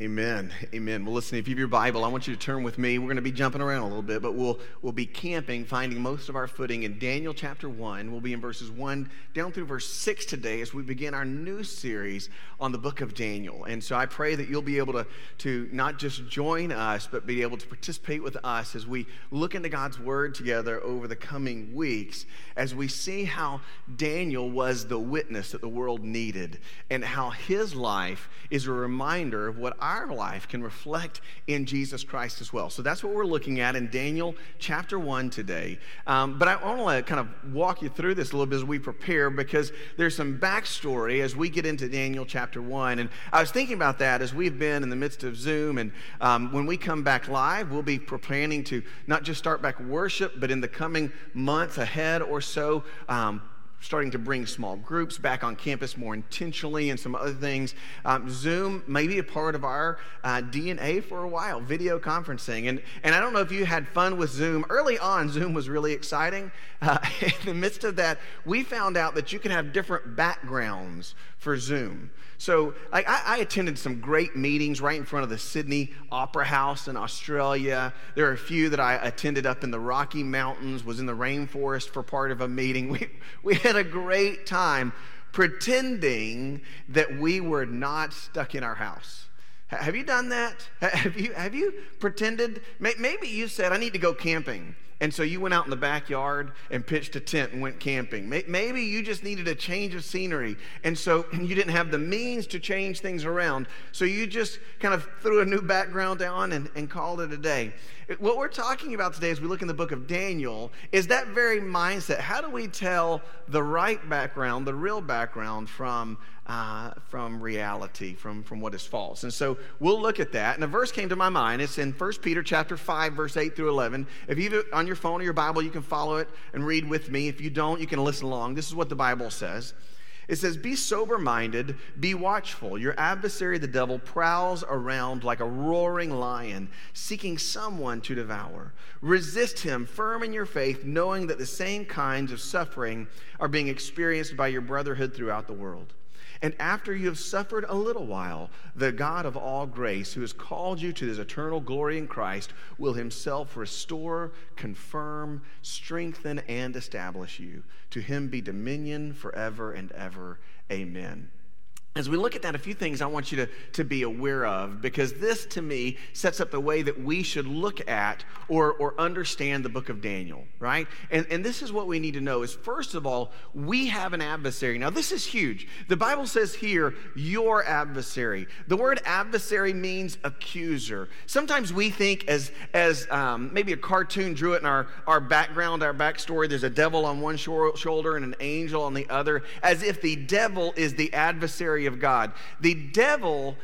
Amen. Amen. Well, listen, if you have your Bible, I want you to turn with me. We're going to be jumping around a little bit, but we'll, we'll be camping, finding most of our footing in Daniel chapter 1. We'll be in verses 1 down through verse 6 today as we begin our new series on the book of Daniel. And so I pray that you'll be able to, to not just join us, but be able to participate with us as we look into God's word together over the coming weeks, as we see how Daniel was the witness that the world needed and how his life is a reminder of what our life can reflect in Jesus Christ as well. So that's what we're looking at in Daniel chapter 1 today. Um, but I want to kind of walk you through this a little bit as we prepare because there's some backstory as we get into Daniel chapter 1. And I was thinking about that as we've been in the midst of Zoom. And um, when we come back live, we'll be planning to not just start back worship, but in the coming months ahead or so, um, starting to bring small groups back on campus more intentionally and some other things. Um, Zoom may be a part of our uh, DNA for a while, video conferencing. And, and I don't know if you had fun with Zoom. Early on, Zoom was really exciting. Uh, in the midst of that, we found out that you can have different backgrounds for Zoom. So, like, I, I, attended some great meetings right in front of the Sydney Opera House in Australia. There are a few that I attended up in the Rocky Mountains, was in the rainforest for part of a meeting. We, we had a great time pretending that we were not stuck in our house. Have you done that? Have you, have you pretended? Maybe you said, I need to go camping. And so you went out in the backyard and pitched a tent and went camping. Maybe you just needed a change of scenery. And so you didn't have the means to change things around. So you just kind of threw a new background on and, and called it a day. What we're talking about today as we look in the book of Daniel is that very mindset. How do we tell the right background, the real background, from, uh, from reality, from, from what is false? And so we'll look at that. And a verse came to my mind. It's in 1 Peter chapter 5, verse 8 through 11. If you on your phone or your Bible, you can follow it and read with me. If you don't, you can listen along. This is what the Bible says. It says, Be sober minded, be watchful. Your adversary, the devil, prowls around like a roaring lion, seeking someone to devour. Resist him, firm in your faith, knowing that the same kinds of suffering are being experienced by your brotherhood throughout the world. And after you have suffered a little while, the God of all grace, who has called you to his eternal glory in Christ, will himself restore, confirm, strengthen, and establish you. To him be dominion forever and ever. Amen. As we look at that, a few things I want you to, to be aware of because this to me sets up the way that we should look at or, or understand the book of Daniel, right? And, and this is what we need to know is first of all, we have an adversary. Now, this is huge. The Bible says here, your adversary. The word adversary means accuser. Sometimes we think as, as um, maybe a cartoon drew it in our, our background, our backstory, there's a devil on one shoulder and an angel on the other, as if the devil is the adversary of God. The devil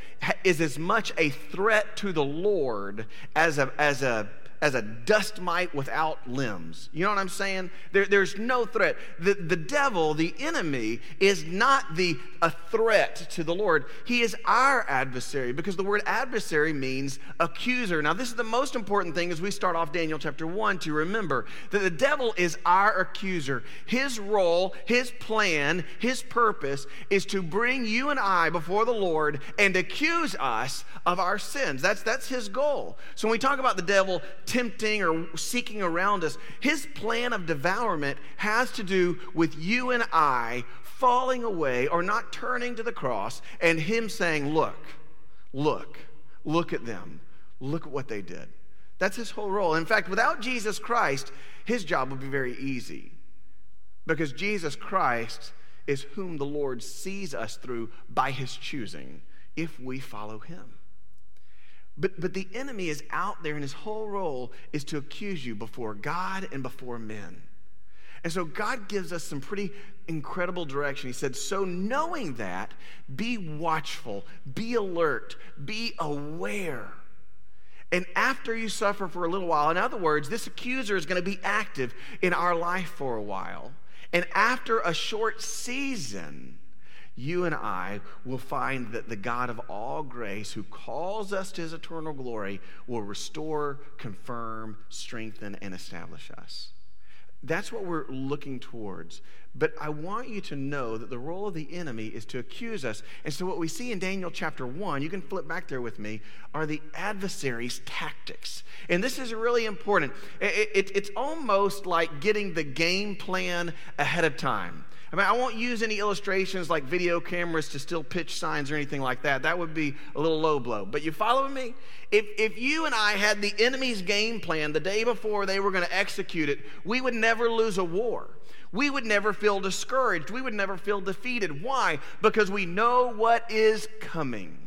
is as much a threat to the Lord as a, as a as a dust mite without limbs. You know what I'm saying? There, there's no threat. The, the devil, the enemy, is not the, a threat to the Lord. He is our adversary because the word adversary means accuser. Now, this is the most important thing as we start off Daniel chapter 1 to remember that the devil is our accuser. His role, his plan, his purpose is to bring you and I before the Lord and accuse us of our sins. That's, that's his goal. So when we talk about the devil, tempting or seeking around us, his plan of devourment has to do with you and I falling away or not turning to the cross and him saying, Look, look, look at them. Look at what they did. That's his whole role. In fact, without Jesus Christ, his job would be very easy because Jesus Christ is whom the Lord sees us through by his choosing if we follow him. But, but the enemy is out there, and his whole role is to accuse you before God and before men. And so God gives us some pretty incredible direction. He said, So knowing that, be watchful, be alert, be aware. And after you suffer for a little while, in other words, this accuser is going to be active in our life for a while. And after a short season, you and I will find that the God of all grace, who calls us to his eternal glory, will restore, confirm, strengthen, and establish us. That's what we're looking towards. But I want you to know that the role of the enemy is to accuse us. And so, what we see in Daniel chapter 1, you can flip back there with me, are the adversary's tactics. And this is really important. It, it, it's almost like getting the game plan ahead of time. I mean, I won't use any illustrations like video cameras to still pitch signs or anything like that. That would be a little low blow. But you follow me? If, if you and I had the enemy's game plan the day before they were going to execute it, we would never lose a war. We would never feel discouraged. We would never feel defeated. Why? Because we know what is coming.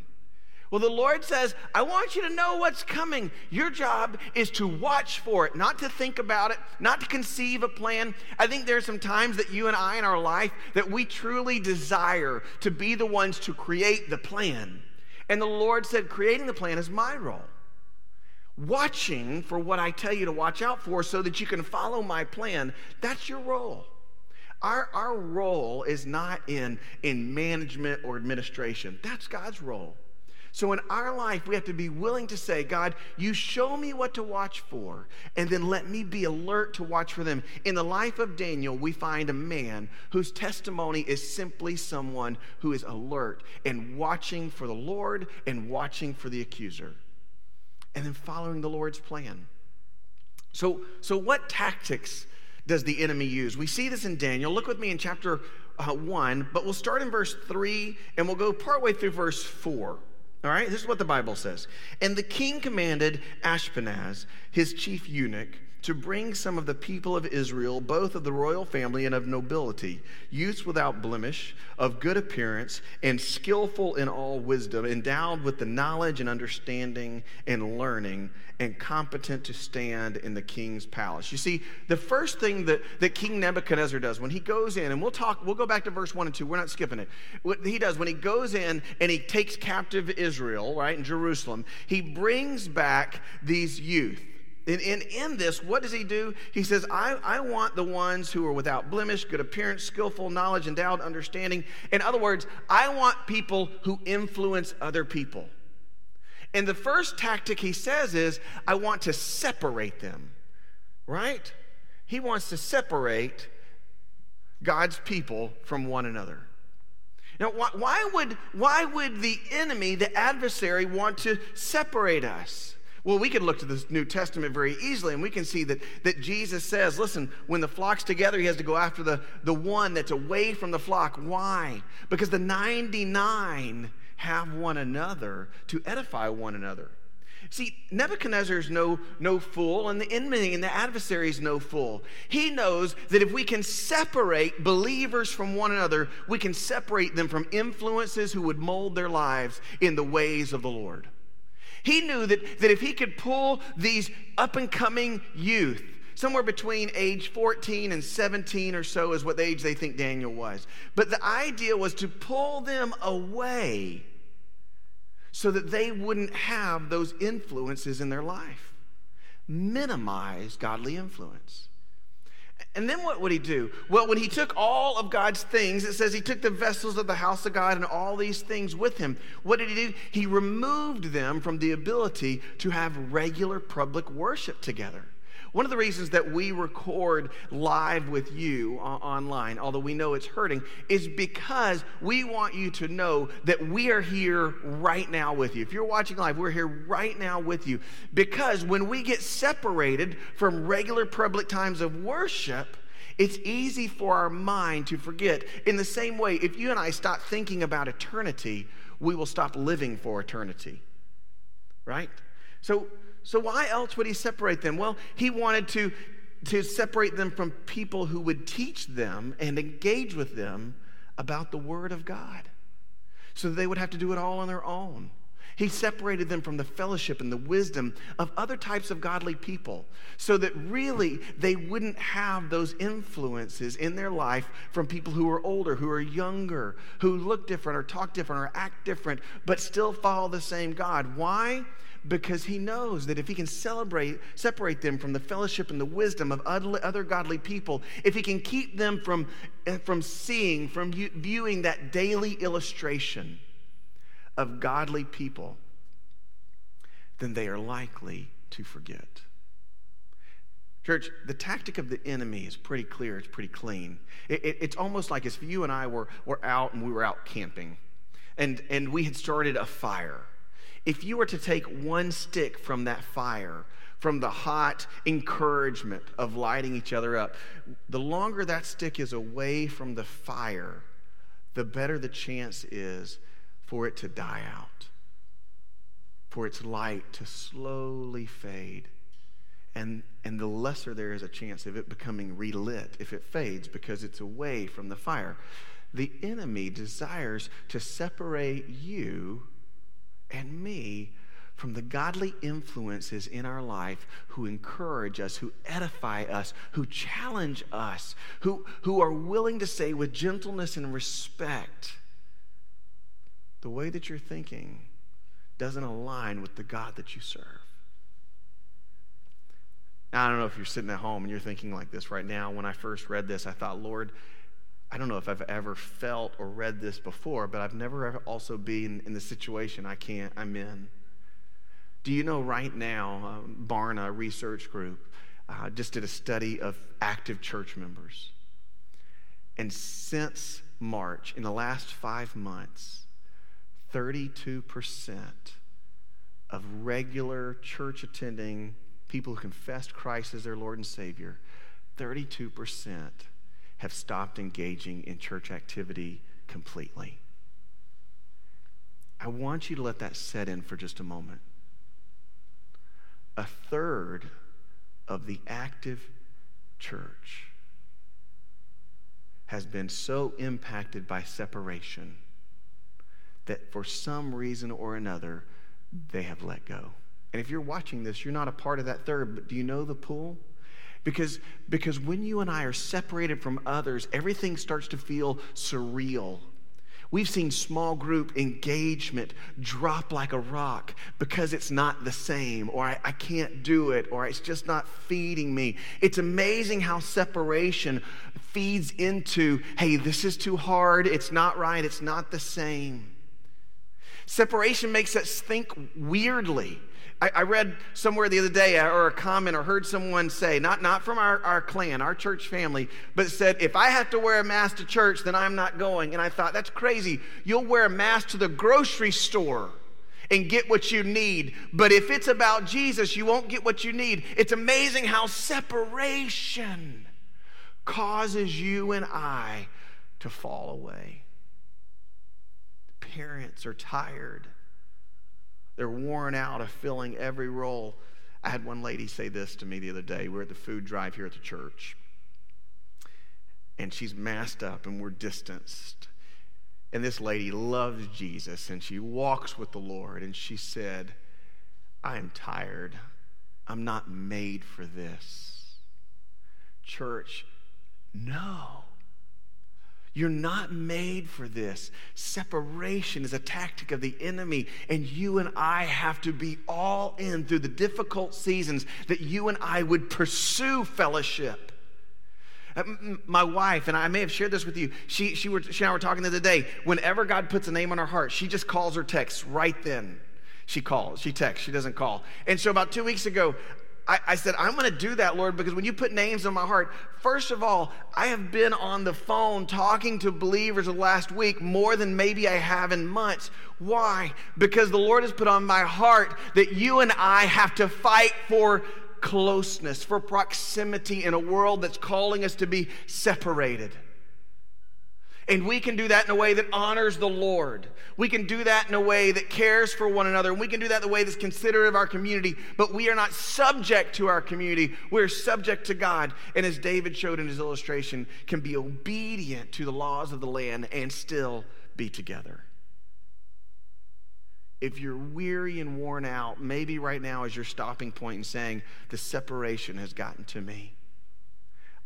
Well, the Lord says, I want you to know what's coming. Your job is to watch for it, not to think about it, not to conceive a plan. I think there are some times that you and I in our life that we truly desire to be the ones to create the plan. And the Lord said, creating the plan is my role. Watching for what I tell you to watch out for so that you can follow my plan, that's your role. Our, our role is not in, in management or administration, that's God's role. So in our life, we have to be willing to say, God, you show me what to watch for, and then let me be alert to watch for them. In the life of Daniel, we find a man whose testimony is simply someone who is alert and watching for the Lord and watching for the accuser, and then following the Lord's plan. So, so what tactics does the enemy use? We see this in Daniel. Look with me in chapter uh, 1, but we'll start in verse 3 and we'll go partway through verse 4. All right, this is what the Bible says. And the king commanded Ashpenaz, his chief eunuch, to bring some of the people of Israel, both of the royal family and of nobility, youths without blemish, of good appearance, and skillful in all wisdom, endowed with the knowledge and understanding and learning, and competent to stand in the king's palace. You see, the first thing that, that King Nebuchadnezzar does when he goes in, and we'll talk, we'll go back to verse 1 and 2, we're not skipping it. What he does when he goes in and he takes captive Israel, right, in Jerusalem, he brings back these youth and, and, in this, what does he do? He says, I, I want the ones who are without blemish, good appearance, skillful, knowledge, endowed, understanding. In other words, I want people who influence other people. And the first tactic he says is, I want to separate them, right? He wants to separate God's people from one another. Now, why, why, would, why would the enemy, the adversary, want to separate us? Well, we can look to the New Testament very easily and we can see that, that Jesus says, listen, when the flock's together, he has to go after the, the one that's away from the flock. Why? Because the 99 have one another to edify one another. See, Nebuchadnezzar is no, no fool, and the enemy and the adversary is no fool. He knows that if we can separate believers from one another, we can separate them from influences who would mold their lives in the ways of the Lord. He knew that, that if he could pull these up and coming youth, somewhere between age 14 and 17 or so is what the age they think Daniel was. But the idea was to pull them away so that they wouldn't have those influences in their life, minimize godly influence. And then what would he do? Well, when he took all of God's things, it says he took the vessels of the house of God and all these things with him. What did he do? He removed them from the ability to have regular public worship together. One of the reasons that we record live with you uh, online, although we know it's hurting, is because we want you to know that we are here right now with you. If you're watching live, we're here right now with you. Because when we get separated from regular public times of worship, it's easy for our mind to forget. In the same way, if you and I stop thinking about eternity, we will stop living for eternity. Right? So, so why else would he separate them? Well, he wanted to, to separate them from people who would teach them and engage with them about the Word of God. So that they would have to do it all on their own. He separated them from the fellowship and the wisdom of other types of godly people so that really they wouldn't have those influences in their life from people who are older, who are younger, who look different or talk different or act different, but still follow the same God. Why? Because he knows that if he can celebrate, separate them from the fellowship and the wisdom of other godly people, if he can keep them from, eh, from seeing, from viewing that daily illustration of godly people, then they are likely to forget. Church, the tactic of the enemy is pretty clear, it's pretty clean. It, it, it's almost like if you and I were, were out and we were out camping and, and we had started a fire. If you were to take one stick from that fire, from the hot encouragement of lighting each other up, the longer that stick is away from the fire, the better the chance is for it to die out, for its light to slowly fade. And, and the lesser there is a chance of it becoming relit if it fades because it's away from the fire. The enemy desires to separate you and me from the godly influences in our life who encourage us, who edify us, who challenge us, who, who are willing to say with gentleness and respect, the way that you're thinking doesn't align with the God that you serve. Now, I don't know if you're sitting at home and you're thinking like this right now. When I first read this, I thought, Lord, I don't know if I've ever felt or read this before, but I've never also been in the situation I can't, I'm in. Do you know right now, um, Barna Research Group uh, just did a study of active church members. And since March, in the last five months, 32% of regular church attending people who confessed Christ as their Lord and Savior, 32% have stopped engaging in church activity completely. I want you to let that set in for just a moment. A third of the active church has been so impacted by separation that for some reason or another, they have let go. And if you're watching this, you're not a part of that third, but do you know the pool? Because, because when you and I are separated from others, everything starts to feel surreal. We've seen small group engagement drop like a rock because it's not the same, or I, I, can't do it, or it's just not feeding me. It's amazing how separation feeds into hey, this is too hard, it's not right, it's not the same. Separation makes us think weirdly. I, I, read somewhere the other day, uh, or a comment, or heard someone say, not, not from our, our clan, our church family, but said, if I have to wear a mask to church, then I'm not going. And I thought, that's crazy. You'll wear a mask to the grocery store and get what you need. But if it's about Jesus, you won't get what you need. It's amazing how separation causes you and I to fall away. Parents are tired they're worn out of filling every role. I had one lady say this to me the other day. We are at the food drive here at the church. And she's masked up and we're distanced. And this lady loves Jesus and she walks with the Lord. And she said, I am tired. I'm not made for this. Church, no. You're not made for this. Separation is a tactic of the enemy, and you and I have to be all in through the difficult seasons that you and I would pursue fellowship. Uh, my wife, and I may have shared this with you, she, she, were, she and I were talking the other day. Whenever God puts a name on her heart, she just calls or texts right then. She calls, she texts, she doesn't call. And so about two weeks ago, I, I said, I'm going to do that, Lord, because when you put names on my heart, first of all, I have been on the phone talking to believers the last week more than maybe I have in months. Why? Because the Lord has put on my heart that you and I have to fight for closeness, for proximity in a world that's calling us to be separated. And we can do that in a way that honors the Lord. We can do that in a way that cares for one another. And we can do that in a way that's considerate of our community. But we are not subject to our community. We're subject to God. And as David showed in his illustration, can be obedient to the laws of the land and still be together. If you're weary and worn out, maybe right now is your stopping point and saying, The separation has gotten to me.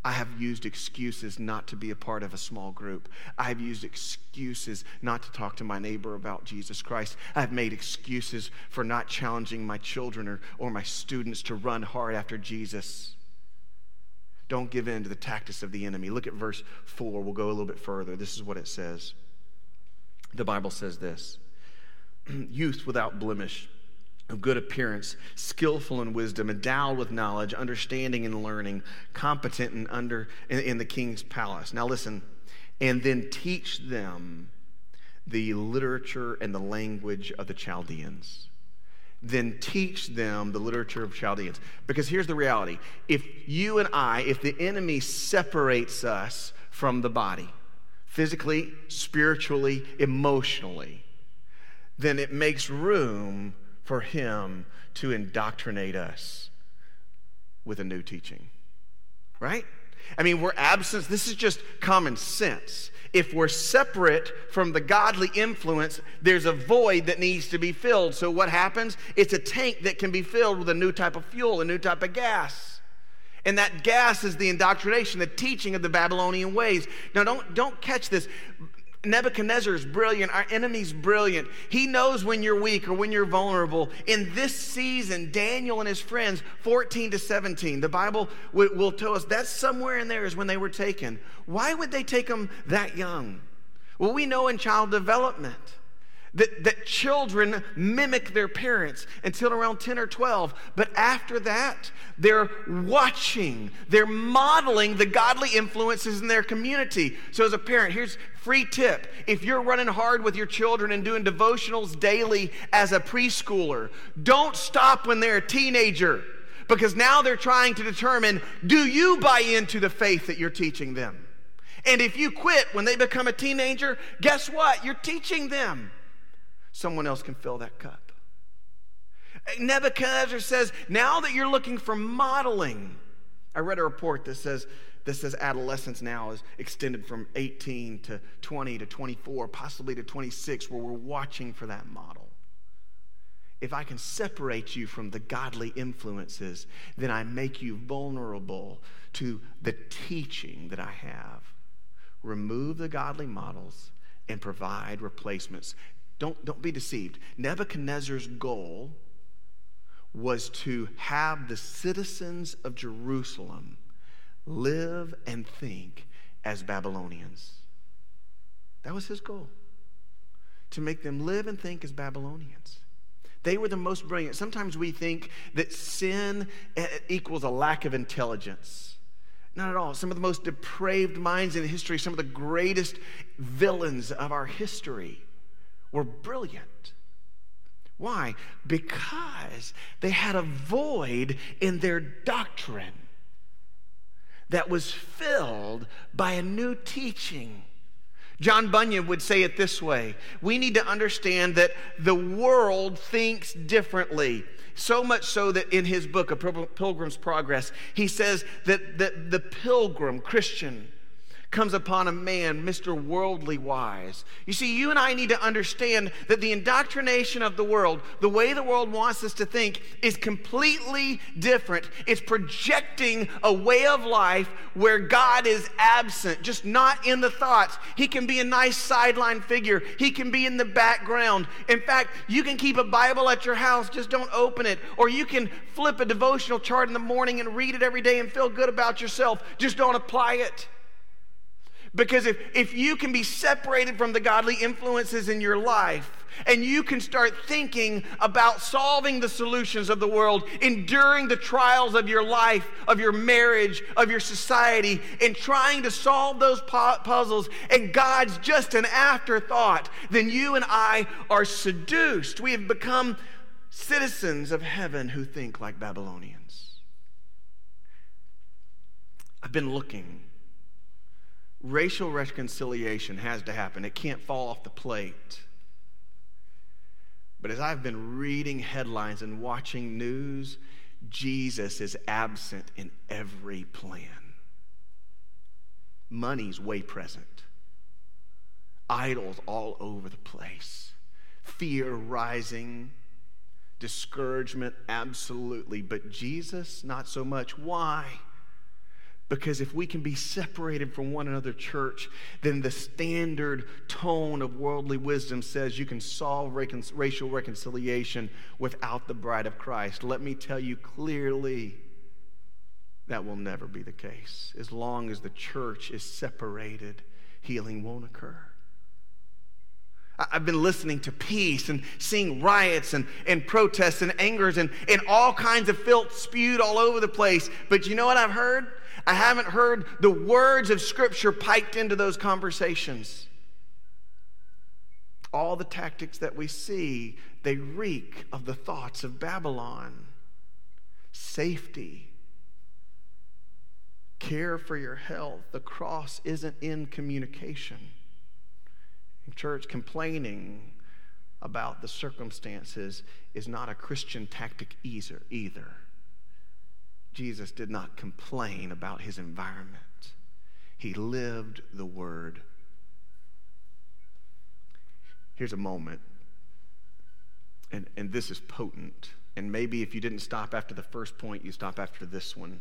I have used excuses not to be a part of a small group. I have used excuses not to talk to my neighbor about Jesus Christ. I've made excuses for not challenging my children or, or my students to run hard after Jesus. Don't give in to the tactics of the enemy. Look at verse 4. We'll go a little bit further. This is what it says. The Bible says this Youth without blemish of good appearance, skillful in wisdom, endowed with knowledge, understanding and learning, competent in, under, in, in the king's palace. Now listen, and then teach them the literature and the language of the Chaldeans. Then teach them the literature of Chaldeans. Because here's the reality if you and I, if the enemy separates us from the body, physically, spiritually, emotionally, then it makes room for him to indoctrinate us with a new teaching. Right? I mean, we're absent. This is just common sense. If we're separate from the godly influence, there's a void that needs to be filled. So, what happens? It's a tank that can be filled with a new type of fuel, a new type of gas. And that gas is the indoctrination, the teaching of the Babylonian ways. Now, don't, don't catch this. Nebuchadnezzar is brilliant. Our enemy's brilliant. He knows when you're weak or when you're vulnerable. In this season, Daniel and his friends, 14 to 17, the Bible will, tell us that somewhere in there is when they were taken. Why would they take them that young? Well, we know in child development that, that children mimic their parents until around 10 or 12. But after that, they're watching, they're modeling the godly influences in their community. So, as a parent, here's free tip. If you're running hard with your children and doing devotionals daily as a preschooler, don't stop when they're a teenager because now they're trying to determine do you buy into the faith that you're teaching them? And if you quit when they become a teenager, guess what? You're teaching them someone else can fill that cup. Nebuchadnezzar says, now that you're looking for modeling, I read a report that says that says adolescence now is extended from 18 to 20 to 24, possibly to 26, where we're watching for that model. If I can separate you from the godly influences, then I make you vulnerable to the teaching that I have. Remove the godly models and provide replacements. Don't, don't be deceived. Nebuchadnezzar's goal was to have the citizens of Jerusalem live and think as Babylonians. That was his goal. To make them live and think as Babylonians. They were the most brilliant. Sometimes we think that sin eh, equals a lack of intelligence. Not at all. Some of the most depraved minds in history, some of the greatest villains of our history were brilliant. Why? Because they had a void in their doctrine that was filled by a new teaching. John Bunyan would say it this way We need to understand that the world thinks differently. So much so that in his book, A Pilgrim's Progress, he says that the, the pilgrim Christian comes upon a man, Mr. Worldly Wise. You see, you and I need to understand that the indoctrination of the world, the way the world wants us to think, is completely different. It's projecting a way of life where God is absent, just not in the thoughts. He can be a nice sideline figure, He can be in the background. In fact, you can keep a Bible at your house, just don't open it. Or you can flip a devotional chart in the morning and read it every day and feel good about yourself, just don't apply it. Because if, if you can be separated from the godly influences in your life, and you can start thinking about solving the solutions of the world, enduring the trials of your life, of your marriage, of your society, and trying to solve those puzzles, and God's just an afterthought, then you and I are seduced. We have become citizens of heaven who think like Babylonians. I've been looking racial reconciliation has to happen. It can't fall off the plate. But as I've been reading headlines and watching news, Jesus is absent in every plan. Money's way present, idols all over the place, fear rising, discouragement, absolutely. But Jesus, not so much. Why? Because if we can be separated from one another, church, then the standard tone of worldly wisdom says you can solve recon- racial reconciliation without the bride of Christ. Let me tell you clearly that will never be the case. As long as the church is separated, healing won't occur. I've been listening to peace and seeing riots and, and protests and angers and, and all kinds of filth spewed all over the place. But you know what I've heard? I haven't heard the words of Scripture piped into those conversations. All the tactics that we see, they reek of the thoughts of Babylon. Safety, care for your health. The cross isn't in communication. Church, complaining about the circumstances is not a Christian tactic either. either. Jesus did not complain about his environment, he lived the word. Here's a moment, and, and this is potent. And maybe if you didn't stop after the first point, you stop after this one.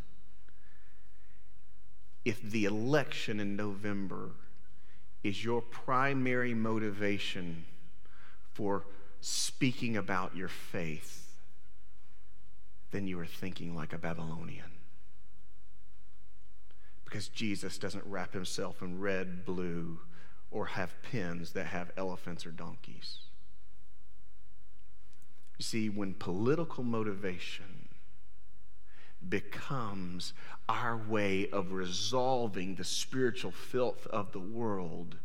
If the election in November is your primary motivation for speaking about your faith, then you are thinking like a Babylonian. Because Jesus doesn't wrap himself in red, blue, or have pins that have elephants or donkeys. You see, when political motivation becomes our way of resolving the spiritual filth of the world,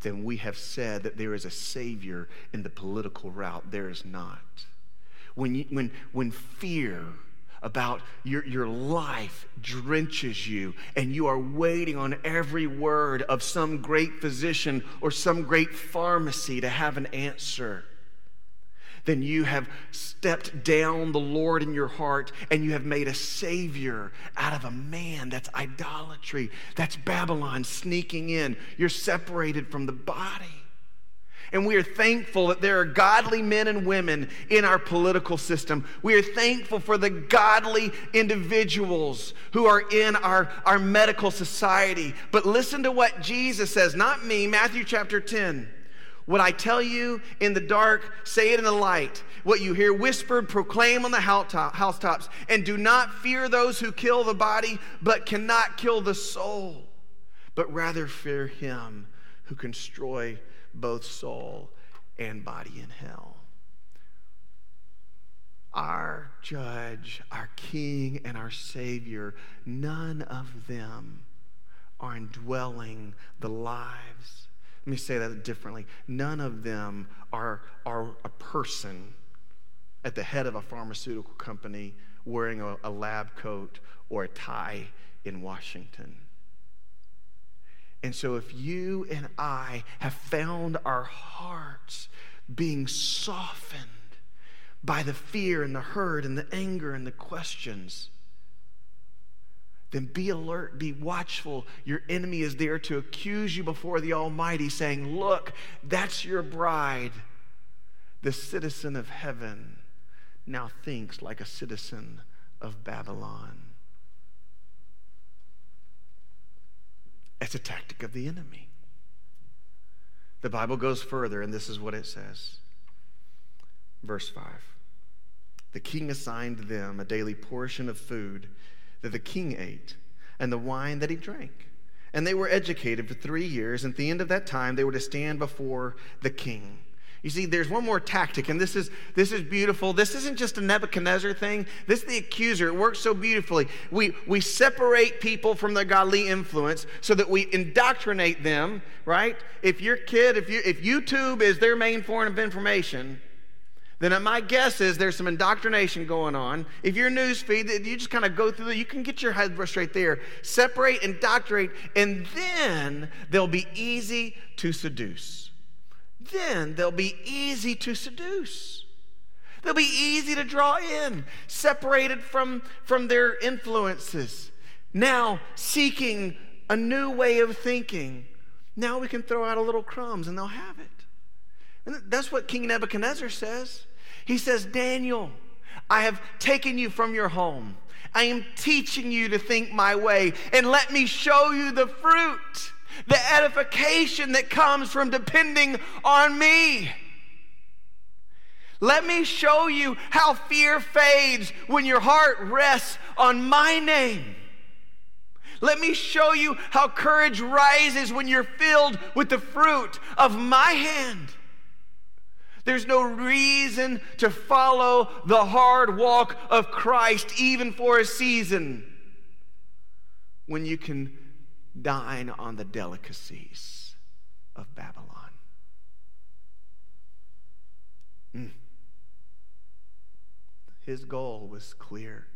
then we have said that there is a Savior in the political route. There is not. When, you, when, when fear about your, your life drenches you and you are waiting on every word of some great physician or some great pharmacy to have an answer, then you have stepped down the Lord in your heart and you have made a Savior out of a man. That's idolatry. That's Babylon sneaking in. You're separated from the body. And we are thankful that there are godly men and women in our political system. We are thankful for the godly individuals who are in our, our medical society. But listen to what Jesus says, not me, Matthew chapter 10. What I tell you in the dark, say it in the light. What you hear whispered, proclaim on the housetops. And do not fear those who kill the body, but cannot kill the soul, but rather fear him who can destroy both soul and body in hell. Our judge, our king, and our savior, none of them are indwelling the lives let me say that differently. None of them are, are a person at the head of a pharmaceutical company wearing a, a lab coat or a tie in Washington. And so, if you and I have found our hearts being softened by the fear and the hurt and the anger and the questions, then be alert, be watchful. Your enemy is there to accuse you before the Almighty, saying, Look, that's your bride. The citizen of heaven now thinks like a citizen of Babylon. It's a tactic of the enemy. The Bible goes further, and this is what it says. Verse 5 The king assigned them a daily portion of food that the king ate and the wine that he drank. And they were educated for three years, and at the end of that time, they were to stand before the king. You see, there's one more tactic, and this is this is beautiful. This isn't just a Nebuchadnezzar thing. This is the accuser. It works so beautifully. We we separate people from their godly influence so that we indoctrinate them, right? If your kid, if you if YouTube is their main form of information, then uh, my guess is there's some indoctrination going on. If your news feed, you just kind of go through, you can get your head straight there. Separate, indoctrinate, and then they'll be easy to seduce. Then they'll be easy to seduce. They'll be easy to draw in, separated from, from their influences. Now seeking a new way of thinking. Now we can throw out a little crumbs and they'll have it. And that's what King Nebuchadnezzar says. He says, Daniel, I have taken you from your home. I am teaching you to think my way, and let me show you the fruit, the edification that comes from depending on me. Let me show you how fear fades when your heart rests on my name. Let me show you how courage rises when you're filled with the fruit of my hand. There's no reason to follow the hard walk of Christ, even for a season, when you can dine on the delicacies of Babylon. Mm. His goal was clear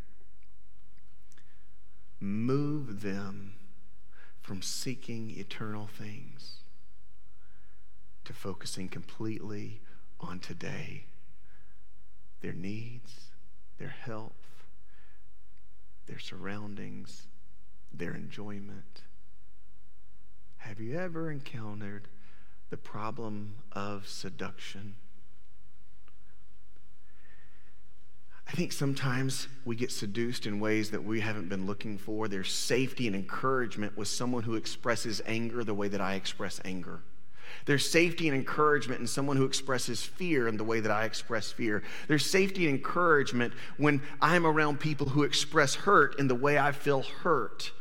move them from seeking eternal things to focusing completely on today their needs, their health, their surroundings, their enjoyment. Have you ever encountered the problem of seduction? I think sometimes we get seduced in ways that we haven't been looking for. There's safety and encouragement with someone who expresses anger the way that I express anger. There's safety and encouragement in someone who expresses fear in the way that I express fear. There's safety and encouragement when I'm around people who express hurt in the way I feel hurt.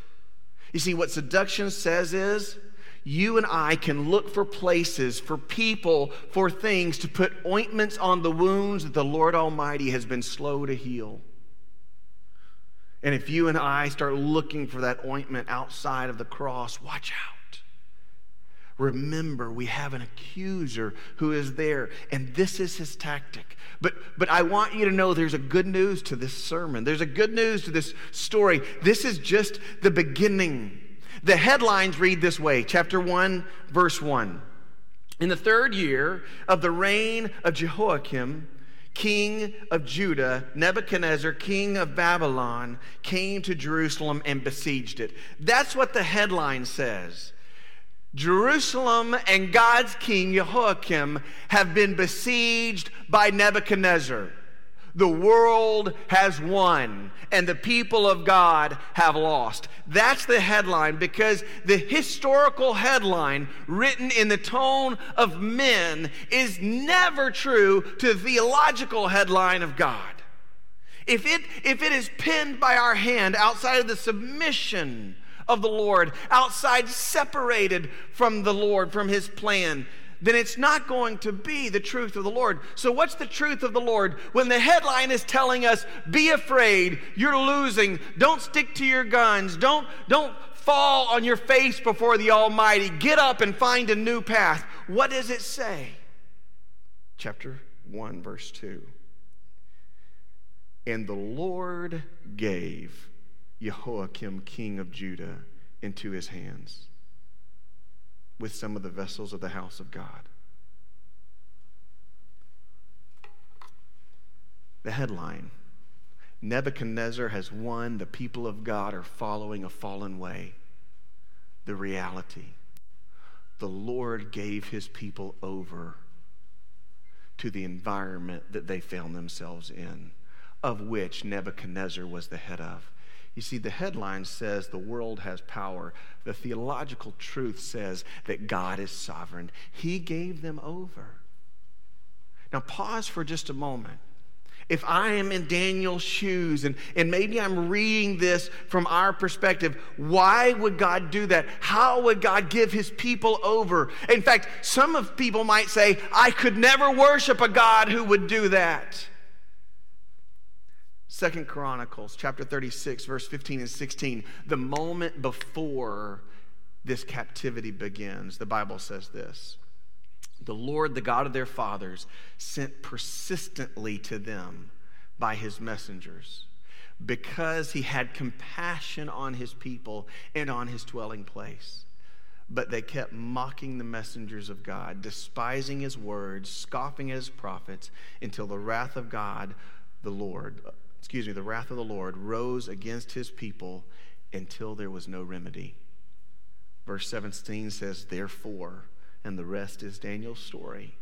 You see, what seduction says is you and I can look for places, for people, for things to put ointments on the wounds that the Lord Almighty has been slow to heal. And if you and I start looking for that ointment outside of the cross, watch out. Remember, we have an accuser who is there, and this is his tactic. But, but I want you to know there's a good news to this sermon. There's a good news to this story. This is just the beginning. The headlines read this way chapter 1, verse 1. In the third year of the reign of Jehoiakim, king of Judah, Nebuchadnezzar, king of Babylon, came to Jerusalem and besieged it. That's what the headline says. Jerusalem and God's king Jehoiakim have been besieged by Nebuchadnezzar. The world has won and the people of God have lost. That's the headline because the historical headline written in the tone of men is never true to the theological headline of God. If it, if it is penned by our hand outside of the submission of the Lord, outside separated from the Lord, from his plan, then it's not going to be the truth of the Lord. So, what's the truth of the Lord? When the headline is telling us, be afraid, you're losing, don't stick to your guns, don't, don't fall on your face before the Almighty, get up and find a new path. What does it say? Chapter 1, verse 2. And the Lord gave Jehoiakim, king of Judah, into his hands with some of the vessels of the house of God. The headline Nebuchadnezzar has won, the people of God are following a fallen way. The reality the Lord gave his people over to the environment that they found themselves in, of which Nebuchadnezzar was the head of. You see, the headline says the world has power. The theological truth says that God is sovereign. He gave them over. Now, pause for just a moment. If I am in Daniel's shoes and, and maybe I'm reading this from our perspective, why would God do that? How would God give his people over? In fact, some of people might say, I could never worship a God who would do that. Second Chronicles chapter 36, verse 15 and 16. The moment before this captivity begins, the Bible says this The Lord, the God of their fathers, sent persistently to them by his messengers because he had compassion on his people and on his dwelling place. But they kept mocking the messengers of God, despising his words, scoffing at his prophets, until the wrath of God, the Lord, excuse me, the wrath of the Lord rose against his people until there was no remedy. Verse 17 says, Therefore, and the rest is Daniel's story.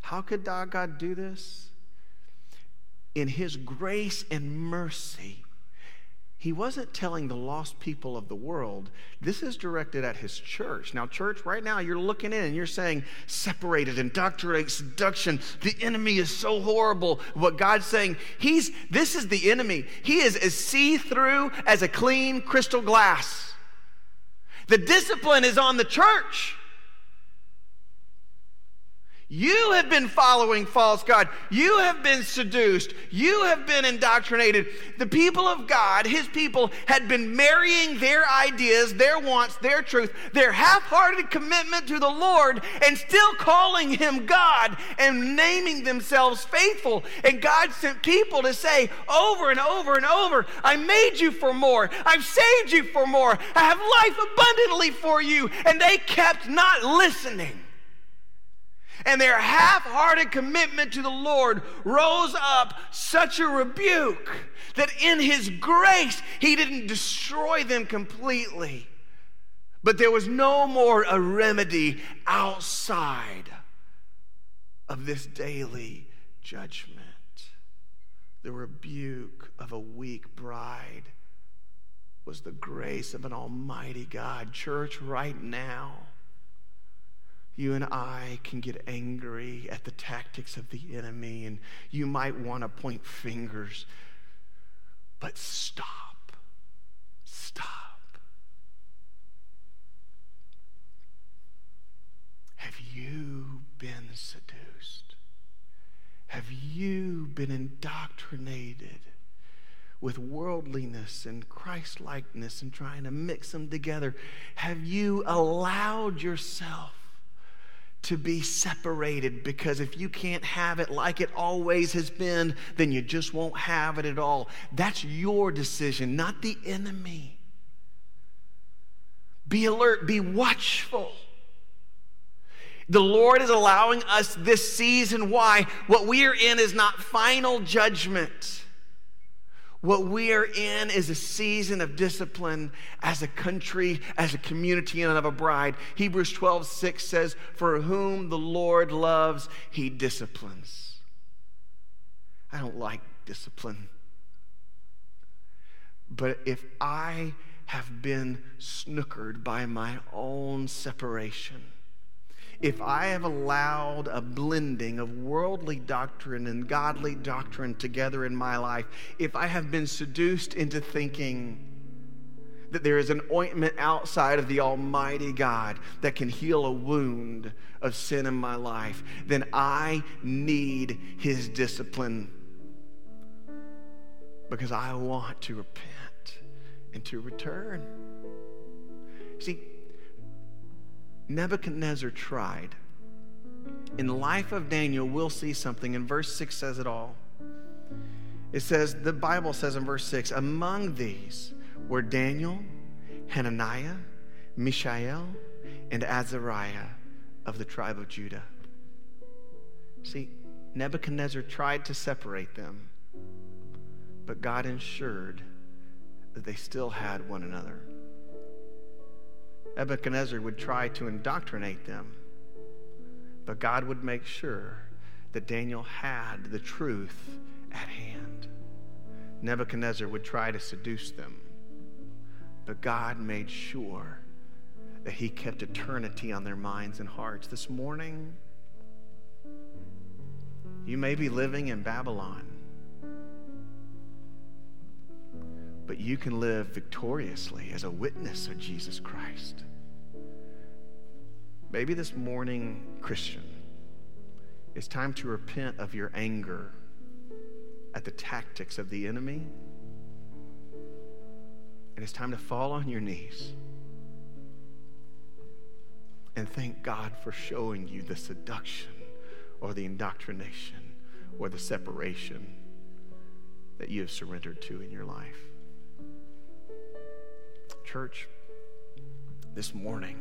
How could God do this? In his grace and mercy, he wasn't telling the lost people of the world. This is directed at his church. Now, church, right now you're looking in and you're saying, separated, indoctrinate, seduction. The enemy is so horrible. What God's saying, He's this is the enemy. He is as see-through as a clean crystal glass. The discipline is on the church. You have been following false God. You have been seduced. You have been indoctrinated. The people of God, his people, had been marrying their ideas, their wants, their truth, their half hearted commitment to the Lord, and still calling him God and naming themselves faithful. And God sent people to say over and over and over, I made you for more. I've saved you for more. I have life abundantly for you. And they kept not listening and their half hearted commitment to the Lord rose up such a rebuke that in His grace, He didn't destroy them completely. But there was no more a remedy outside of this daily judgment. The rebuke of a weak bride was the grace of an almighty God. Church, right now, you and I can get angry at the tactics of the enemy, and you might want to point fingers, but stop. Stop. Have you been seduced? Have you been indoctrinated? with worldliness and Christlikeness and trying to mix them together? Have you allowed yourself to be separated because if you can't have it like it always has been, then you just won't have it at all. That's your decision, not the enemy. Be alert, be watchful. The Lord is allowing us this season. Why? What we are in is not final judgment. What we are in is a season of discipline as a country, as a community, and of a bride. Hebrews 12, 6 says, For whom the Lord loves, he disciplines. I don't like discipline. But if I have been snookered by my own separation, if I have allowed a blending of worldly doctrine and godly doctrine together in my life, if I have been seduced into thinking that there is an ointment outside of the Almighty God that can heal a wound of sin in my life, then I need His discipline because I want to repent and to return. See, Nebuchadnezzar tried. In the life of Daniel, we'll see something, and verse 6 says it all. It says, the Bible says in verse 6 Among these were Daniel, Hananiah, Mishael, and Azariah of the tribe of Judah. See, Nebuchadnezzar tried to separate them, but God ensured that they still had one another. Nebuchadnezzar would try to indoctrinate them, but God would make sure that Daniel had the truth at hand. Nebuchadnezzar would try to seduce them, but God made sure that he kept eternity on their minds and hearts. This morning, you may be living in Babylon, but you can live victoriously as a witness of Jesus Christ. Maybe this morning, Christian, it's time to repent of your anger at the tactics of the enemy. And it's time to fall on your knees and thank God for showing you the seduction or the indoctrination or the separation that you have surrendered to in your life. Church, this morning,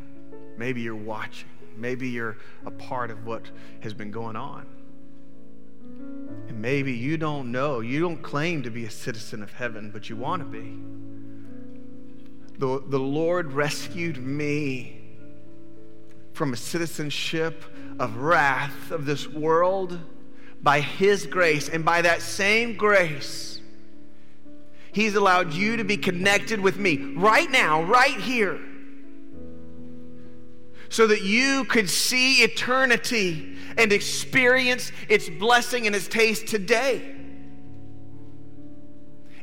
Maybe you're watching. Maybe you're a part of what has been going on. And maybe you don't know, you don't claim to be a citizen of heaven, but you want to be. The, the Lord rescued me from a citizenship of wrath of this world by His grace. And by that same grace, He's allowed you to be connected with me right now, right here so that you could see eternity and experience its blessing and its taste today.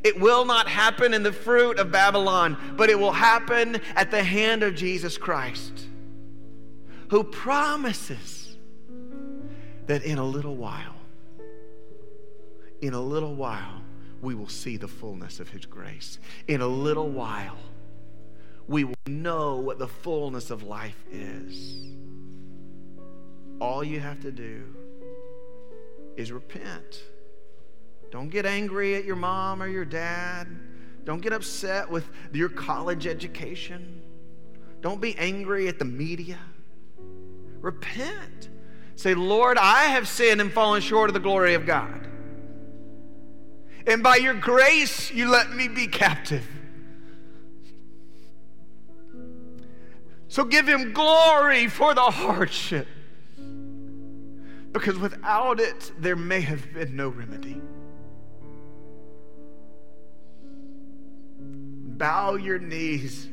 It will not happen in the fruit of Babylon, but it will happen at the hand of Jesus Christ, who promises that in a little while, in a little while, we will see the fullness of His grace. In a little while, we will know what the fullness of life is. All you have to do is repent. Don't get angry at your mom or your dad. Don't get upset with your college education. Don't be angry at the media. Repent. Say, Lord, I have sinned and fallen short of the glory of God. And by your grace, you let me be captive. So give him glory for the hardship. Because without it, there may have been no remedy. Bow your knees,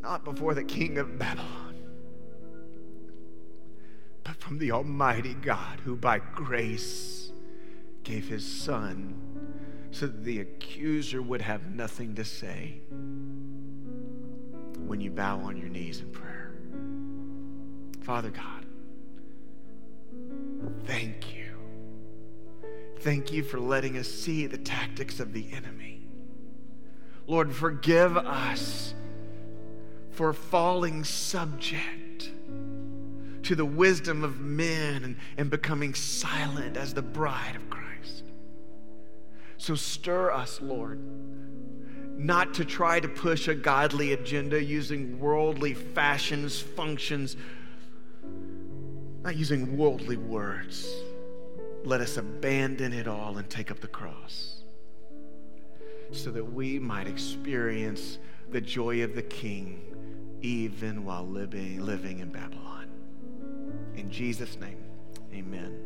not before the king of Babylon, but from the Almighty God who by grace gave his Son so that the accuser would have nothing to say when you bow on your knees in prayer. Father God, thank you. Thank you for letting us see the tactics of the enemy. Lord, forgive us for falling subject to the wisdom of men and, and becoming silent as the bride of Christ. So stir us, Lord not to try to push a godly agenda using worldly fashions, functions, not using worldly words. Let us abandon it all and take up the cross so that we might experience the joy of the King even while living, living in Babylon. In Jesus' name, amen.